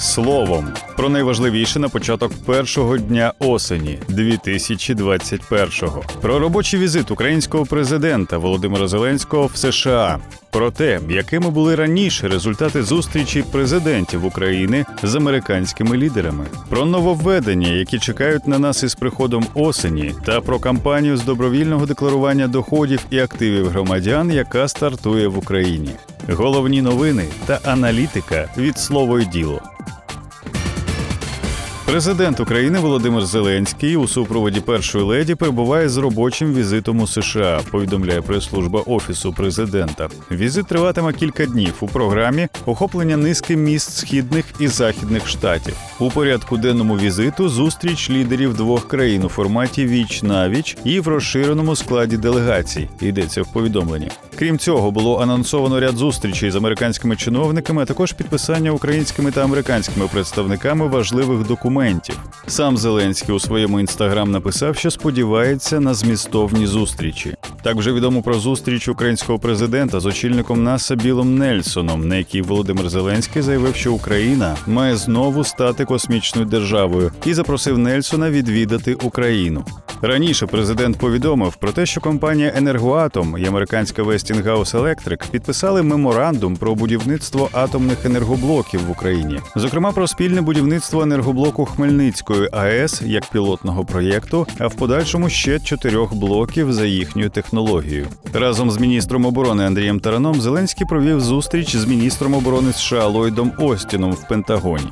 словом про найважливіше на початок першого дня осені 2021-го. Про робочий візит українського президента Володимира Зеленського в США. Про те, якими були раніше результати зустрічі президентів України з американськими лідерами, про нововведення, які чекають на нас із приходом осені, та про кампанію з добровільного декларування доходів і активів громадян, яка стартує в Україні. Головні новини та аналітика від слово й діло. Президент України Володимир Зеленський у супроводі першої леді перебуває з робочим візитом у США. Повідомляє прес-служба офісу президента. Візит триватиме кілька днів у програмі охоплення низки міст східних і західних штатів. У порядку денному візиту зустріч лідерів двох країн у форматі віч на віч і в розширеному складі делегацій. Йдеться в повідомленні. Крім цього, було анонсовано ряд зустрічей з американськими чиновниками, а також підписання українськими та американськими представниками важливих документів. Сам Зеленський у своєму інстаграм написав, що сподівається на змістовні зустрічі. Так вже відомо про зустріч українського президента з очільником НАСА Білом Нельсоном, на якій Володимир Зеленський заявив, що Україна має знову стати космічною державою і запросив Нельсона відвідати Україну. Раніше президент повідомив про те, що компанія Енергоатом і американська Westinghouse Electric підписали меморандум про будівництво атомних енергоблоків в Україні, зокрема про спільне будівництво енергоблоку Хмельницької АЕС як пілотного проєкту, а в подальшому ще чотирьох блоків за їхньою технологією. Разом з міністром оборони Андрієм Тараном Зеленський провів зустріч з міністром оборони США Ллойдом Остіном в Пентагоні.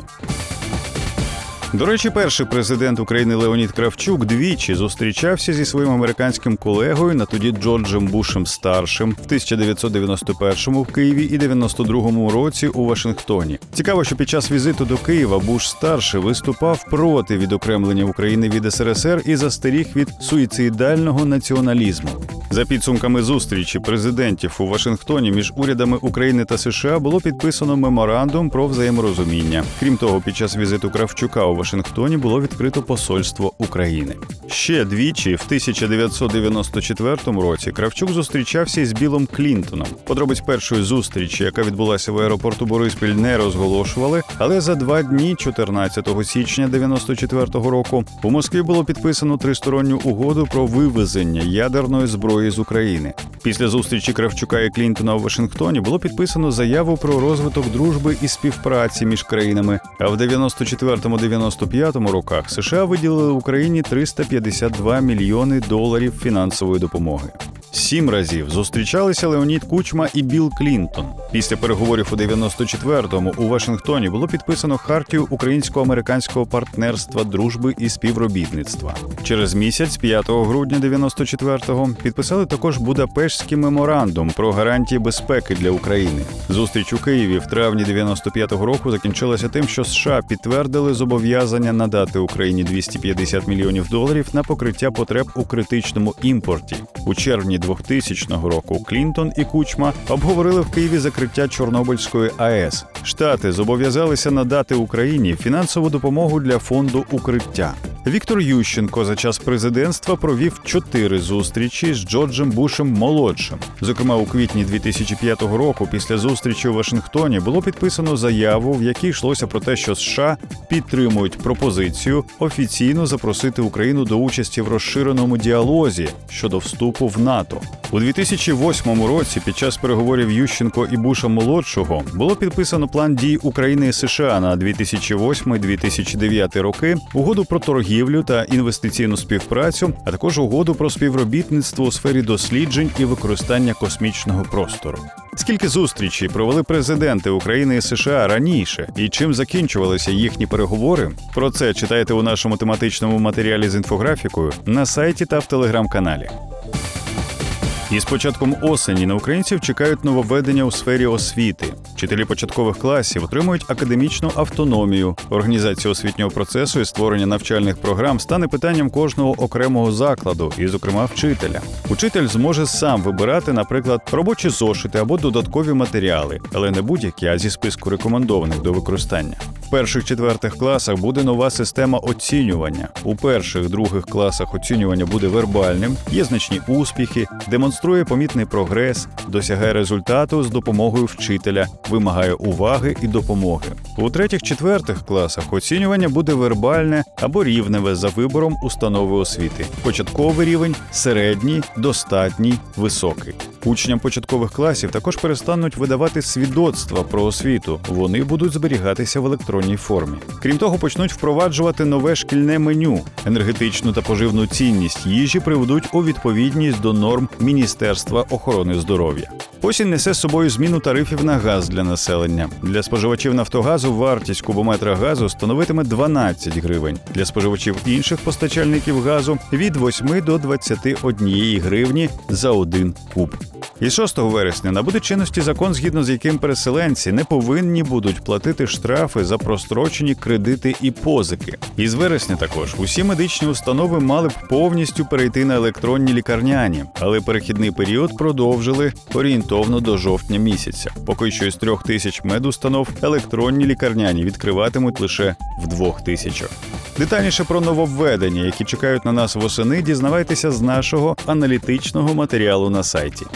До речі, перший президент України Леонід Кравчук двічі зустрічався зі своїм американським колегою на тоді Джорджем Бушем старшим в 1991-му в Києві і 92-му році у Вашингтоні. Цікаво, що під час візиту до Києва Буш старший виступав проти відокремлення України від СРСР і застеріг від суїцидального націоналізму. За підсумками зустрічі президентів у Вашингтоні між урядами України та США було підписано меморандум про взаєморозуміння. Крім того, під час візиту Кравчука у Вашингтоні було відкрито посольство України. Ще двічі, в 1994 році, Кравчук зустрічався із Білом Клінтоном. Подробиць першої зустрічі, яка відбулася в аеропорту Бориспіль, не розголошували. Але за два дні, 14 січня 94 року, у Москві було підписано тристоронню угоду про вивезення ядерної зброї з України. Після зустрічі Кравчука і Клінтона у Вашингтоні було підписано заяву про розвиток дружби і співпраці між країнами. А в 94-95 роках США виділили Україні 352 мільйони доларів фінансової допомоги. Сім разів зустрічалися Леонід Кучма і Білл Клінтон. Після переговорів у 94-му у Вашингтоні було підписано хартію українсько-американського партнерства, дружби і співробітництва. Через місяць, 5 грудня 94-го, підписали також Будапештський меморандум про гарантії безпеки для України. Зустріч у Києві в травні 95-го року закінчилася тим, що США підтвердили зобов'язання надати Україні 250 мільйонів доларів на покриття потреб у критичному імпорті. У червні 2000 року Клінтон і Кучма обговорили в Києві закриття Чорнобильської АЕС. Штати зобов'язалися надати Україні фінансову допомогу для фонду укриття. Віктор Ющенко за час президентства провів чотири зустрічі з Джорджем Бушем молодшим. Зокрема, у квітні 2005 року, після зустрічі у Вашингтоні, було підписано заяву, в якій йшлося про те, що США підтримують пропозицію офіційно запросити Україну до участі в розширеному діалозі щодо вступу в НАТО. У 2008 році, під час переговорів Ющенко і Буша молодшого, було підписано план дій України і США на 2008-2009 роки, угоду про торгівлю та інвестиційну співпрацю, а також угоду про співробітництво у сфері досліджень і використання космічного простору. Скільки зустрічей провели президенти України і США раніше, і чим закінчувалися їхні переговори? Про це читайте у нашому тематичному матеріалі з інфографікою на сайті та в телеграм-каналі. Із початком осені на українців чекають нововведення у сфері освіти. Вчителі початкових класів отримують академічну автономію. Організація освітнього процесу і створення навчальних програм стане питанням кожного окремого закладу, і, зокрема, вчителя. Учитель зможе сам вибирати, наприклад, робочі зошити або додаткові матеріали, але не будь-які, а зі списку рекомендованих до використання. В перших четвертих класах буде нова система оцінювання. У перших других класах оцінювання буде вербальним, є значні успіхи, демонструє помітний прогрес, досягає результату з допомогою вчителя, вимагає уваги і допомоги. У третіх четвертих класах оцінювання буде вербальне або рівневе за вибором установи освіти. Початковий рівень, середній, достатній, високий. Учням початкових класів також перестануть видавати свідоцтва про освіту. Вони будуть зберігатися в електронній формі. Крім того, почнуть впроваджувати нове шкільне меню. Енергетичну та поживну цінність їжі приведуть у відповідність до норм Міністерства охорони здоров'я. Осінь несе з собою зміну тарифів на газ для населення. Для споживачів Нафтогазу вартість кубометра газу становитиме 12 гривень. Для споживачів інших постачальників газу від 8 до 21 гривні за один куб. Із 6 вересня набуде чинності закон, згідно з яким переселенці не повинні будуть платити штрафи за прострочені кредити і позики. Із вересня також усі медичні установи мали б повністю перейти на електронні лікарняні, але перехідний період продовжили орієнтовно до жовтня місяця. Поки що із трьох тисяч медустанов електронні лікарняні відкриватимуть лише в двох тисячах. Детальніше про нововведення, які чекають на нас восени, дізнавайтеся з нашого аналітичного матеріалу на сайті.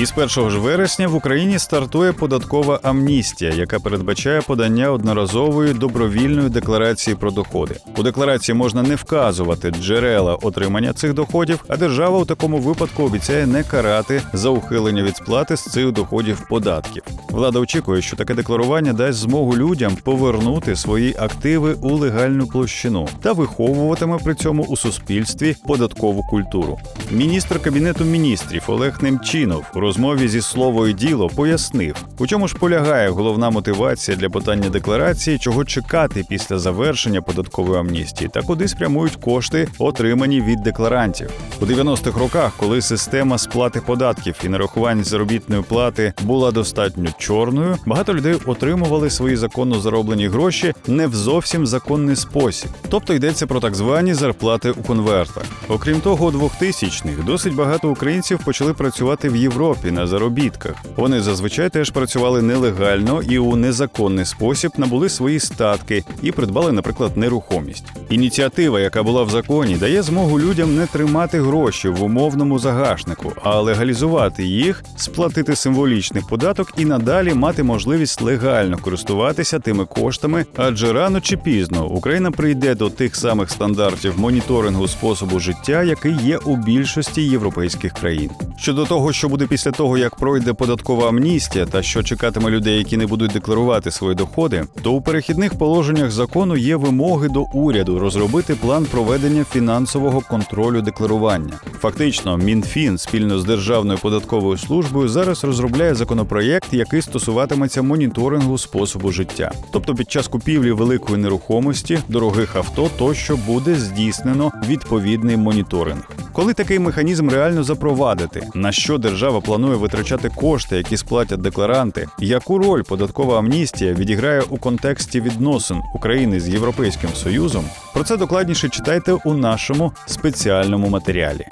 Із 1 ж вересня в Україні стартує податкова амністія, яка передбачає подання одноразової добровільної декларації про доходи. У декларації можна не вказувати джерела отримання цих доходів, а держава у такому випадку обіцяє не карати за ухилення від сплати з цих доходів податків. Влада очікує, що таке декларування дасть змогу людям повернути свої активи у легальну площину та виховуватиме при цьому у суспільстві податкову культуру. Міністр кабінету міністрів Олег Немчинов у розмові зі слово і діло пояснив, у чому ж полягає головна мотивація для подання декларації, чого чекати після завершення податкової амністії та куди спрямують кошти, отримані від декларантів. У 90-х роках, коли система сплати податків і нарахувань заробітної плати була достатньо чорною, багато людей отримували свої законно зароблені гроші не в зовсім законний спосіб. Тобто йдеться про так звані зарплати у конвертах. Окрім того, у 2000-х досить багато українців почали працювати в Європі на заробітках. Вони зазвичай теж працювали нелегально і у незаконний спосіб набули свої статки і придбали, наприклад, нерухомість. Ініціатива, яка була в законі, дає змогу людям не тримати гроші в умовному загашнику, а легалізувати їх, сплатити символічний податок і надалі мати можливість легально користуватися тими коштами, адже рано чи пізно Україна прийде до тих самих стандартів моніторингу способу життя, який є у більшості європейських країн. Щодо того, що буде після того, як пройде податкова амністія, та що чекатиме людей, які не будуть декларувати свої доходи, то у перехідних положеннях закону є вимоги до уряду розробити план проведення фінансового контролю декларування. Фактично, МінФін спільно з Державною податковою службою зараз розробляє законопроєкт, який стосуватиметься моніторингу способу життя. Тобто, під час купівлі великої нерухомості, дорогих авто тощо буде здійснено відповідний моніторинг. Коли такий механізм реально запровадити, на що держава планує витрачати кошти, які сплатять декларанти, яку роль податкова амністія відіграє у контексті відносин України з Європейським Союзом, про це докладніше читайте у нашому спеціальному матеріалі.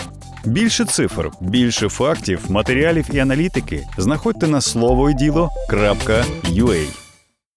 Більше цифр, більше фактів, матеріалів і аналітики знаходьте на слово і.